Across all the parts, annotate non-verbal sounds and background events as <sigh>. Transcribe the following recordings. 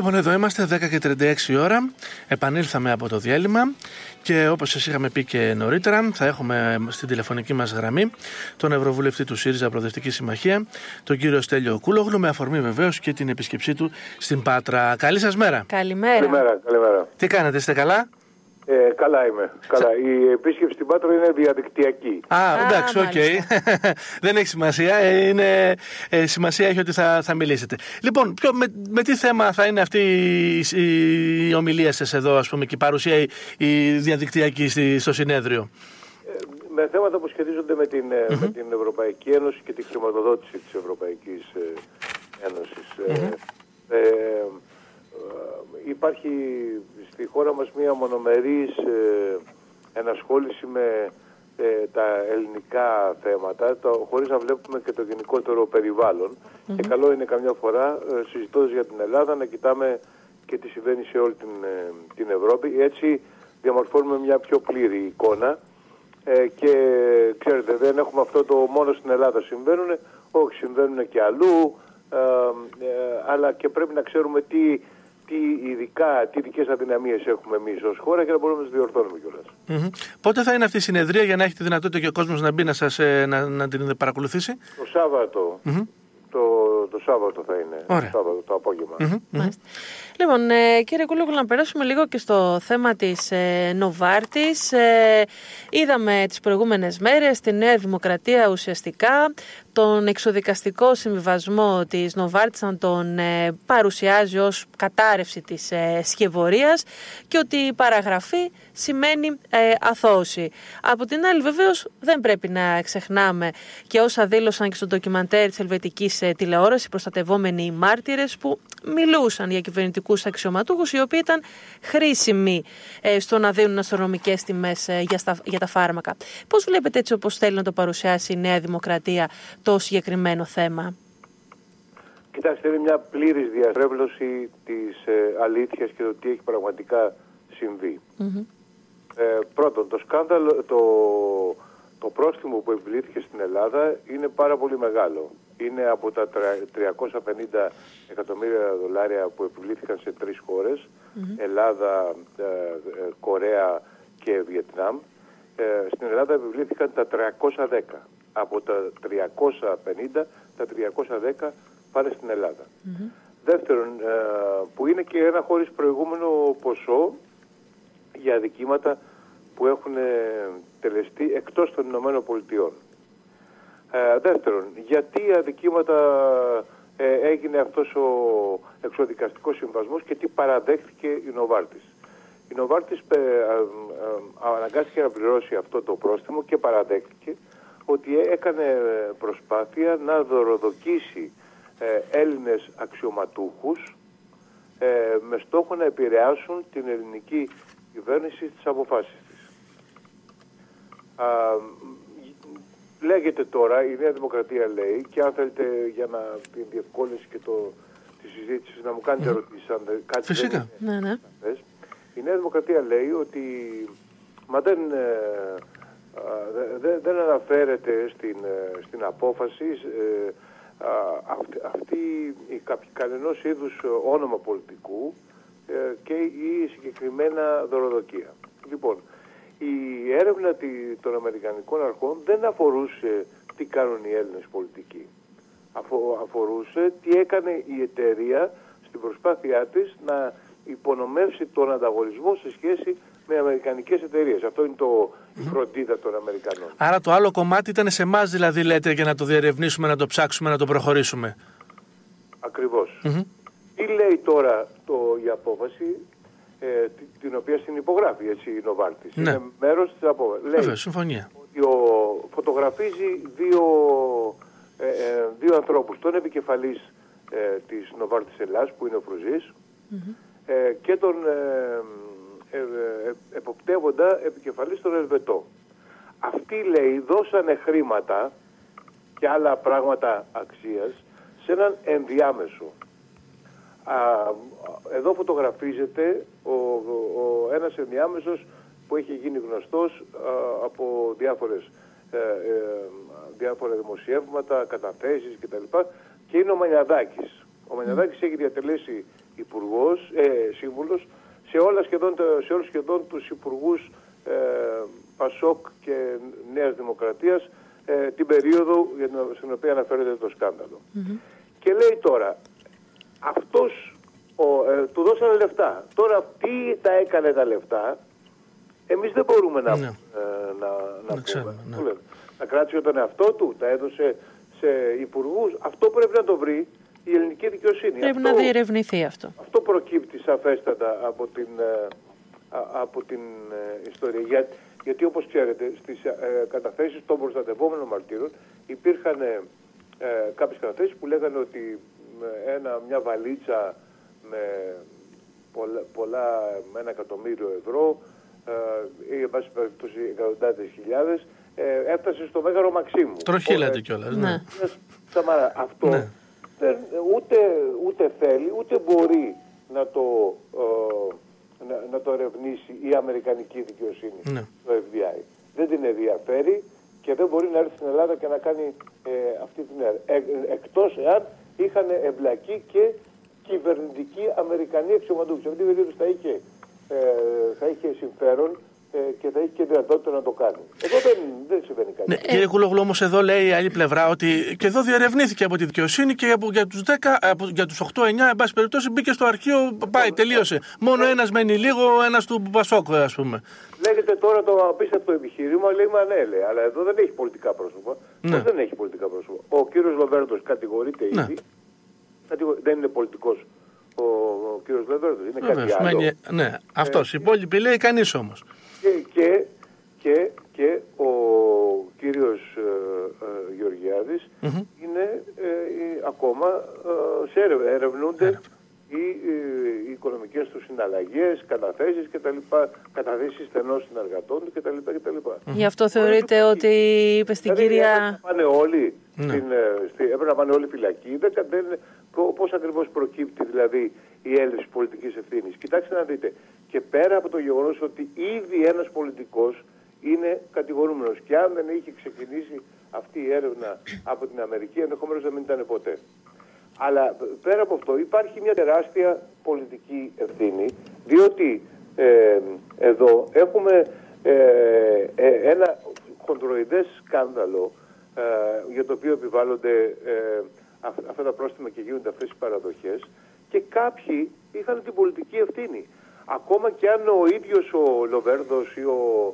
Λοιπόν, εδώ είμαστε 10 και 36 ώρα. Επανήλθαμε από το διάλειμμα και όπως σας είχαμε πει και νωρίτερα, θα έχουμε στην τηλεφωνική μας γραμμή τον Ευρωβουλευτή του ΣΥΡΙΖΑ Προοδευτική Συμμαχία, τον κύριο Στέλιο Κούλογλου, με αφορμή βεβαίως και την επίσκεψή του στην Πάτρα. Καλή σας μέρα. Καλημέρα. Καλημέρα, καλημέρα. Τι κάνετε, είστε καλά; Ε, καλά είμαι. Καλά. Η επίσκεψη στην Πάτρα είναι διαδικτυακή. Α, εντάξει, οκ. <laughs> Δεν έχει σημασία. Ε, είναι, ε, σημασία έχει ότι θα, θα μιλήσετε. Λοιπόν, ποιο, με, με τι θέμα θα είναι αυτή η, η ομιλία σας εδώ, ας πούμε, και η παρουσία η, η διαδικτυακή στη, στο συνέδριο; Ε, με θέματα που σχετίζονται με την, mm-hmm. με την Ευρωπαϊκή Ένωση και τη χρηματοδότηση της Ευρωπαϊκής Ένωσης. Mm-hmm. Ε, υπάρχει στη χώρα μας μια μονομερής ε, ενασχόληση με ε, τα ελληνικά θέματα, το, χωρίς να βλέπουμε και το γενικότερο Και καλό είναι καμιά φορά, ε, συζητώντας για την Ελλάδα, να κοιτάμε και τι συμβαίνει σε όλη την, ε, την Ευρώπη. Έτσι διαμορφώνουμε μια πιο πλήρη εικόνα. Ε, και ξέρετε δεν έχουμε αυτό το μόνο στην Ελλάδα συμβαίνουν, όχι συμβαίνουν και αλλού, αλλά και πρέπει να ξέρουμε τι τι ειδικά, τι ειδικές αδυναμίες έχουμε εμείς ως χώρα και να μπορούμε να τις διορθώνουμε κιόλας. Mm-hmm. Πότε θα είναι αυτή η συνεδρία για να έχει τη δυνατότητα και ο κόσμος να μπει να, σας, ε, να, να την παρακολουθήσει, Το Σάββατο. Mm-hmm. Το, το Σάββατο θα είναι. Ωραία. Το Σάββατο το απόγευμα. Mm-hmm. Λοιπόν, ε, κύριε Κούλογλου, να περάσουμε λίγο και στο θέμα της ε, Νοβάρτης. Ε, είδαμε τις προηγούμενες μέρες τη Νέα Δημοκρατία ουσιαστικά τον εξοδικαστικό συμβιβασμό της Νοβάρτης να τον ε, παρουσιάζει ως κατάρρευση της ε, σκευωρίας και ότι η παραγραφή σημαίνει ε, αθώωση. Από την άλλη βεβαίως δεν πρέπει να ξεχνάμε και όσα δήλωσαν και στο ντοκιμαντέρ της Ελβετικής ε, τηλεόραση προστατευόμενοι μάρτυρες που μιλούσαν για κυβερνητικούς αξιωματούχους οι οποίοι ήταν χρήσιμοι ε, στο να δίνουν αστρονομικές τιμές ε, για, για τα φάρμακα. Πώς βλέπετε έτσι όπως θέλει να το παρουσιάσει η Νέα Δημοκρατία το συγκεκριμένο θέμα; Κοιτάξτε, είναι μια πλήρης διαστρέβλωση της ε, αλήθειας και το τι έχει πραγματικά Ε, πρώτον, το σκάνδαλο, το, το πρόστιμο που επιβλήθηκε στην Ελλάδα είναι πάρα πολύ μεγάλο. Είναι από τα 350 εκατομμύρια δολάρια που επιβλήθηκαν σε τρεις χωρες Ελλάδα, ε, ε, Κορέα και Βιετνάμ. Ε, στην Ελλάδα επιβλήθηκαν τα 310 από τα 350, τα 310 πάνε στην Ελλάδα. Δεύτερον, ε, που είναι και ένα χωρίς προηγούμενο ποσό για αδικήματα που έχουν ε, τελεστεί εκτός των Ηνωμένων Πολιτειών. Ε, δεύτερον, γιατί αδικήματα έγινε αυτός ο εξοδικαστικός συμβασμός και τι παραδέχθηκε η Νοβάρτης. Η Νοβάρτης αναγκάστηκε να πληρώσει αυτό το πρόστιμο και παραδέχθηκε ότι έκανε προσπάθεια να δωροδοκίσει ε, Έλληνες αξιωματούχους ε, με στόχο να επηρεάσουν την ελληνική κυβέρνηση στις αποφάσεις της. Α, λέγεται τώρα, η Νέα Δημοκρατία λέει, και αν θέλετε για να την διευκόλυνση και το, τη συζήτηση να μου κάνετε mm. ερωτήσεις αν κάτι Φυσικά. Ναι, ναι. Η Νέα Δημοκρατία λέει ότι μα δεν ε, δεν αναφέρεται στην, ε, στην απόφαση ε, αυτή, αυτή η, κανενός είδους όνομα πολιτικού ε, και η συγκεκριμένα δωροδοκία. Λοιπόν, η έρευνα των Αμερικανικών αρχών δεν αφορούσε τι κάνουν οι Έλληνες πολιτικοί. Αφορούσε τι έκανε η εταιρεία στην προσπάθειά της να υπονομεύσει τον ανταγωνισμό σε σχέση με αμερικανικές εταιρείες. Αυτό είναι το, η φροντίδα των Αμερικανών. Άρα το άλλο κομμάτι ήταν σε εμάς, δηλαδή, λέτε, για να το διερευνήσουμε, να το ψάξουμε, να το προχωρήσουμε. Ακριβώς. Τι λέει τώρα το, η απόφαση, ε, την οποία στην υπογράφει έτσι, η Νοβάρτης. Ναι. Είναι μέρος της απόφαση. Βέβαια, συμφωνία. Ότι ο, φωτογραφίζει δύο, ε, ε, δύο ανθρώπους. Τον επικεφαλής ε, της Νοβάρτης Ελλάς που είναι ο Φρουζής ε, και τον ε, ε, εποπτεύοντα επικεφαλής των Ελβετό. Αυτοί λέει δώσανε χρήματα και άλλα πράγματα αξίας σε έναν ενδιάμεσο. Α, εδώ φωτογραφίζεται ο, ο, ένας ενδιάμεσος που έχει γίνει γνωστός από διάφορες, ε, διάφορα δημοσιεύματα, καταθέσεις κτλ. Και είναι ο Μανιαδάκης. Ο Μανιαδάκης έχει διατελέσει υπουργός, ε, σύμβουλος σε, όλα σχεδόν, σε όλους σχεδόν τους υπουργούς ε, Πασόκ και Νέας Δημοκρατίας ε, την περίοδο για την, στην οποία αναφέρεται το σκανδαλο Και λέει τώρα, αυτός ο, ε, του δώσανε λεφτά. Τώρα τι τα έκανε τα λεφτά, εμείς δεν μπορούμε να, Ναι. ε, να, να, Να ξέρουμε, πούμε. ναι. Του λέμε. Να κράτησε τον εαυτό του, τα έδωσε σε υπουργούς. Αυτό πρέπει να το βρει η ελληνική δικαιοσύνη. Πρέπει αυτό, να διερευνηθεί αυτό. αυτό προκύπτει σαφέστατα από την, ε, α- από την ε, ιστορία. Για, γιατί όπως ξέρετε στις ε, καταθέσεις των προστατευόμενων μαρτύρων υπήρχαν ε, ε, κάποιες καταθέσεις που λέγανε ότι με ένα, μια βαλίτσα με πολλά, πολλά με ένα εκατομμύριο ευρώ ε, ή εν πάση περιπτώσει εκατοντάδες χιλιάδες ε, έφτασε στο Μέγαρο Μαξίμου. Τροχή Ο- λέτε κιόλας. Ναι. Ναι. Σαμαρά, αυτό Ναι. δεν, ούτε, ούτε θέλει, ούτε μπορεί να το, ε, να, να το ερευνήσει η Αμερικανική δικαιοσύνη, Ναι. το FBI. Δεν την ενδιαφέρει και δεν μπορεί να έρθει στην Ελλάδα και να κάνει ε, αυτή την έρευνα. Ε, ε, εκτός εάν είχαν εμπλακεί και κυβερνητικοί Αμερικανοί αξιωματούχοι. Σε αυτή την περίπτωση θα είχε, ε, θα είχε συμφέρον ε, και θα είχε και δυνατότητα να το κάνει. Εδώ δεν, δεν συμβαίνει κάτι. Ναι, κύριε Κουλόγλου, όμως εδώ λέει η άλλη πλευρά ότι και εδώ διερευνήθηκε από τη δικαιοσύνη και από, για τους 10, από, για τους 8-9, εν πάση περιπτώσει, μπήκε στο αρχείο, πάει, τελείωσε. Μόνο ένας μένει λίγο, ένας του Πασόκ, ας πούμε. Λέγεται τώρα το απίστευτο επιχείρημα, λέει μα ναι, λέει, αλλά εδώ δεν έχει πολιτικά πρόσωπα. Ναι. Πώς δεν έχει πολιτικά πρόσωπα; Ο κύριος Λοβέρντος κατηγορείται Ναι. ήδη. Κατηγο- Δεν είναι πολιτικός ο, ο κύριος Λοβέρντος, είναι κάτι Βεβαίως, άλλο. μένει- ναι, αυτός. Οι υπόλοιποι λέει κανείς όμως. Και, και, και, και ο κύριος ε, ε, γεωργιαδης είναι ε, ε, ακόμα ε, σε έρευνα. Ερευνούνται οι, ε, οι οικονομικές τους συναλλαγές, καταθέσεις κτλ. Καταθέσεις στενών συνεργατών του κτλ. κτλ. Γι' αυτό θεωρείτε ότι είπε στην Δηλαδή, έπρεπε κυρία. να πάνε όλοι, Ναι. στην, ε, στη, έπρεπε να πάνε όλοι φυλακοί. Δεν, κα- δεν, πο- πώς ακριβώς προκύπτει δηλαδή η έλλειψη πολιτικής ευθύνης. Κοιτάξτε να δείτε. Και πέρα από το γεγονός ότι ήδη ένας πολιτικός είναι κατηγορούμενος και αν δεν είχε ξεκινήσει αυτή η έρευνα από την Αμερική ενδεχομένως να μην ήταν ποτέ. Αλλά πέρα από αυτό υπάρχει μια τεράστια πολιτική ευθύνη διότι ε, εδώ έχουμε ε, ε, ένα χοντροειδές σκάνδαλο ε, για το οποίο επιβάλλονται ε, αυ- αυτά τα πρόστιμα και γίνονται αυτές οι παραδοχές και κάποιοι είχαν την πολιτική ευθύνη. Ακόμα και αν ο ίδιος ο Λοβέρδος ή ο,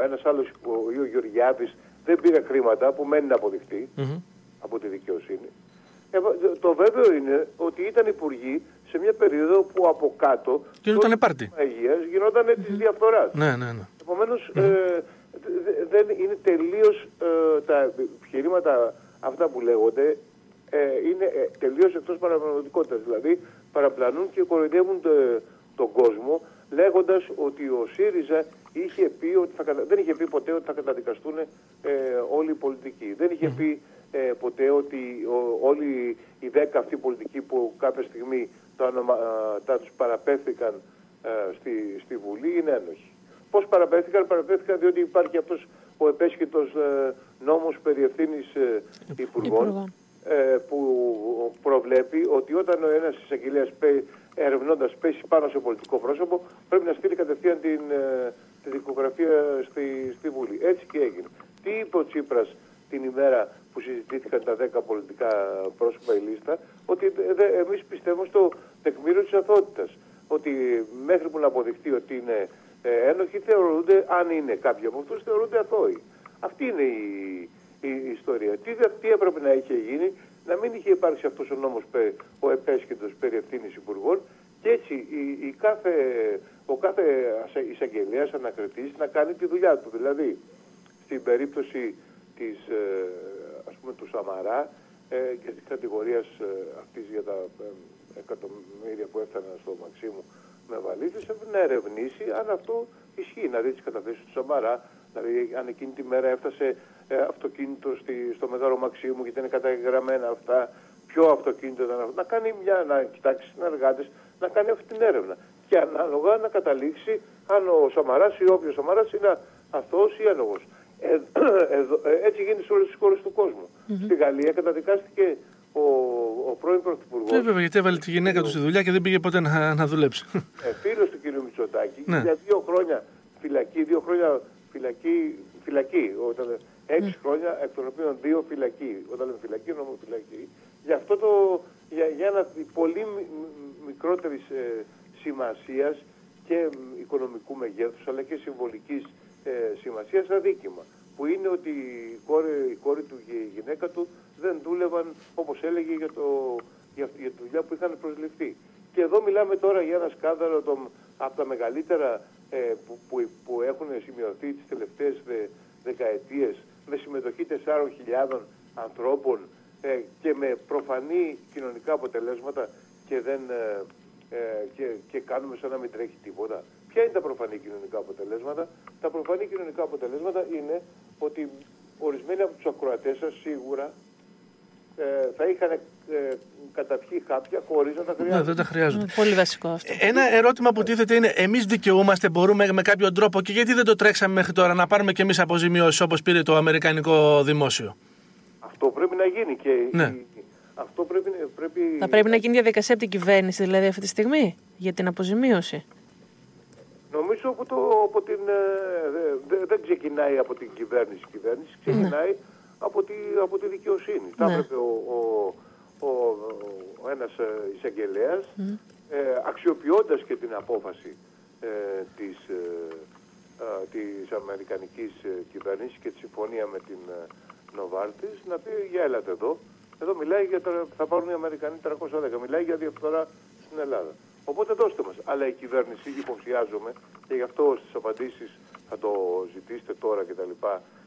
ε, ένας άλλος ο, ή ο Γεωργιάδης δεν πήρε χρήματα που μένει να αποδειχτεί από τη δικαιοσύνη. Ε, βα- το βέβαιο είναι ότι ήταν υπουργοί σε μια περίοδο που από κάτω Γινότανε το πάρτι. σύστημα υγείας γινόταν της διαφθοράς. Ναι, ναι, ναι. Επομένως, ε, δε- δεν είναι τελείως ε, τα επιχειρήματα αυτά που λέγονται ε, είναι ε, τελείως εκτός παραπλανητικότητας. Δηλαδή παραπλανούν και κοροϊδεύουν το- τον κόσμο λέγοντας ότι ο ΣΥΡΙΖΑ είχε πει ότι θα, κατα- δεν είχε πει ποτέ ότι θα καταδικαστούν ε, όλοι οι πολιτικοί. Δεν είχε πει ε, ποτέ ότι ο- όλοι οι δέκα αυτοί πολιτικοί που κάποια στιγμή τα, ονομα, ε, τα τους παραπέφθηκαν ε, στη, στη Βουλή είναι ένοχοι. Πώς παραπέφθηκαν, παραπέφθηκαν διότι υπάρχει αυτός ο επέσχυτος ε, νόμος περί ευθύνης ε, υπουργών Υπουργών. ε, που προβλέπει ότι όταν ο ένας εισαγγελέας πέ- ερευνώντας πέσει πάνω σε πολιτικό πρόσωπο πρέπει να στείλει κατευθείαν την, ε, τη δικογραφία στη, στη Βουλή. Έτσι και έγινε. Τι είπε ο Τσίπρας την ημέρα που συζητήθηκαν τα 10 πολιτικά πρόσωπα η λίστα, ότι δε- δε- εμείς πιστεύουμε στο τεκμήριο της αθότητας. Ότι μέχρι που να αποδειχτεί ότι είναι ε, ένοχοι θεωρούνται, αν είναι κάποιοι από αυτούς, θεωρούνται αθώοι. Αυτή είναι η, η, η ιστορία. Τι, δε- τι έπρεπε να είχε γίνει, να μην είχε υπάρξει αυτός ο νόμος, πε- ο επέσχετος περί ευθύνης υπουργών και έτσι η, η κάθε, ο κάθε ασα- εισαγγελέας ανακριτής να κάνει τη δουλειά του. Δηλαδή, στην περίπτωση της, ε, ας πούμε, του Σαμαρά ε, και της κατηγορίας ε, αυτής για τα ε, εκατομμύρια που έφταναν στο Μαξίμου με βαλίτσες έπρεπε να ερευνήσει αν αυτό ισχύει, να δει τις καταθέσεις του Σαμαρά, δηλαδή αν εκείνη τη μέρα έφτασε ε, αυτοκίνητο στη, στο Μεγάλο Μαξίμου γιατί είναι καταγεγραμμένα αυτά, ποιο αυτοκίνητο ήταν αυτό, να κάνει μια, να κοιτάξει συνεργάτες, να κάνει αυτή την έρευνα και ανάλογα να καταλήξει αν ο Σαμαράς ή όποιος Σαμαράς είναι αθώος ή ένογος. Ε, <clears throat> εδώ- ε, έτσι γίνεται σε όλες τις χώρες του κόσμου. Στη Γαλλία καταδικάστηκε ο, ο πρώην Πρωθυπουργός. Ε, βέβαια, γιατί έβαλε τη γυναίκα του στη δουλειά και δεν πήγε ποτέ να, να δουλέψει. Ε, Φίλος του κ. Μητσοτάκη Ναι. για δύο χρόνια φυλακή, δύο χρόνια φυλακή, φυλακή όταν, έξι χρόνια, εκ των οποίων δύο φυλακή. Όταν λέμε φυλακή, εννοούμε φυλακή. Για αυτό το, για, για ένα πολύ μικρότερης ε, σημασίας και μ, οικονομικού μεγέθους αλλά και συμβολικής ε, σημασίας αδίκημα που είναι ότι η κόρη, η κόρη του και η γυναίκα του δεν δούλευαν όπως έλεγε για, το, για, για τη δουλειά που είχαν προσληφθεί. Και εδώ μιλάμε τώρα για ένα σκάνδαλο των, από τα μεγαλύτερα ε, που, που, που έχουν σημειωθεί τις τελευταίες δε, δεκαετίες με συμμετοχή 4.000 ανθρώπων ε, και με προφανή κοινωνικά αποτελέσματα και, δεν, ε, ε, και, και κάνουμε σαν να μην τρέχει τίποτα. Ποια είναι τα προφανή κοινωνικά αποτελέσματα; Τα προφανή κοινωνικά αποτελέσματα είναι ότι ορισμένοι από τους ακροατές σας σίγουρα ε, θα είχαν ε, καταπιεί χάπια χωρίς να τα ναι, χρειάζονται. δεν τα χρειάζονται. Πολύ βασικό αυτό. Ένα ερώτημα που τίθεται είναι: Εμείς δικαιούμαστε, μπορούμε με κάποιο τρόπο και γιατί δεν το τρέξαμε μέχρι τώρα να πάρουμε και εμείς αποζημιώσεις όπως πήρε το Αμερικανικό δημόσιο; Αυτό πρέπει να γίνει και Ναι. η- αυτό πρέπει, πρέπει, Θα πρέπει να γίνει διαδικασία από την κυβέρνηση δηλαδή αυτή τη στιγμή για την αποζημίωση. Νομίζω από, το, από την, ε, δε- δε- δεν ξεκινάει από την κυβέρνηση. Η κυβέρνηση ξεκινάει από, τη, από τη δικαιοσύνη. Θα Ναι. έπρεπε ο, ο, ο, ο ένας ε, εισαγγελέας, ε, αξιοποιώντας και την απόφαση ε, της, ε, ε, της Αμερικανικής ε, κυβέρνησης και της συμφωνία με την ε, Νοβάρτης, να πει για έλατε εδώ. Εδώ μιλάει για τα, θα πάρουν οι Αμερικανοί 310. Μιλάει για διαφθορά στην Ελλάδα. Οπότε δώστε μας. Αλλά η κυβέρνηση υποψιάζομαι και γι' αυτό στις απαντήσεις θα το ζητήσετε τώρα κτλ.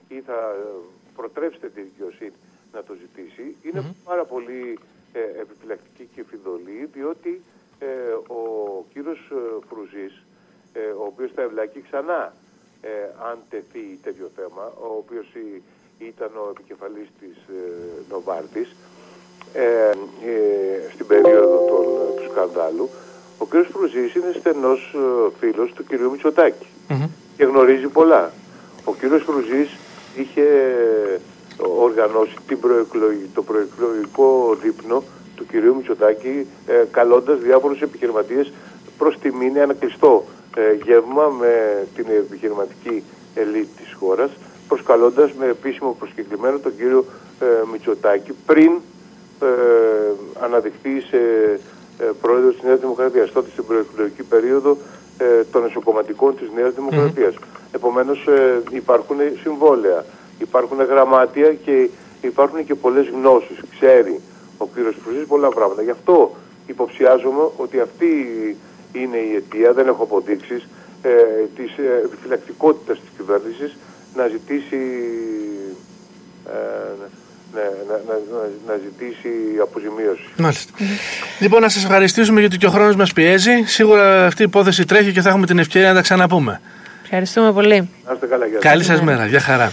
ή θα ε, προτρέψετε τη δικαιοσύνη να το ζητήσει. Είναι πάρα πολύ ε, επιφυλακτική και φιδωλή διότι ε, ο κύριος ε, Φρουζής ε, ο οποίος θα ευλακεί ξανά ε, αν τεθεί τέτοιο θέμα, ο οποίος η- ήταν ο επικεφαλής της ε, Νοβάρτης ε, ε, στην περίοδο των, του σκανδάλου. Ο κ. Φρουζής είναι στενός ε, φίλος του κ. μητσοτακη και γνωρίζει πολλά. Ο κ. Φρουζής είχε οργανώσει την προεκλογη- το προεκλογικό δείπνο του κ. Μητσοτάκη ε, καλώντας διάφορους επιχειρηματίες προς τιμήν ένα κλειστό ε, γεύμα με την επιχειρηματική ελίτ της χώρας προσκαλώντας με επίσημο προσκεκλημένο τον κύριο ε, Μητσοτάκη πριν ε, αναδειχθεί σε ε, πρόεδρο της Νέας Δημοκρατίας τότε στην προεκλογική περίοδο ε, των εσωκομματικών της Νέας Δημοκρατίας. Επομένως ε, υπάρχουν συμβόλαια, υπάρχουν γραμμάτια και υπάρχουν και πολλές γνώσεις. Ξέρει ο κύριος Φρουζής πολλά πράγματα. Γι' αυτό υποψιάζομαι ότι αυτή είναι η αιτία, δεν έχω αποδείξεις, ε, της ε, επιφυλακτικότητας της κυβέρνησης να ζητήσει ε, ναι, να, να, να, να ζητήσει αποζημίωση. Μάλιστα. Λοιπόν, να σας ευχαριστήσουμε γιατί και ο χρόνος μας πιέζει. Σίγουρα αυτή η υπόθεση τρέχει και θα έχουμε την ευκαιρία να τα ξαναπούμε. Ευχαριστούμε πολύ. Να είστε καλά, γεια σας. Καλή σας μέρα. Γεια χαρά.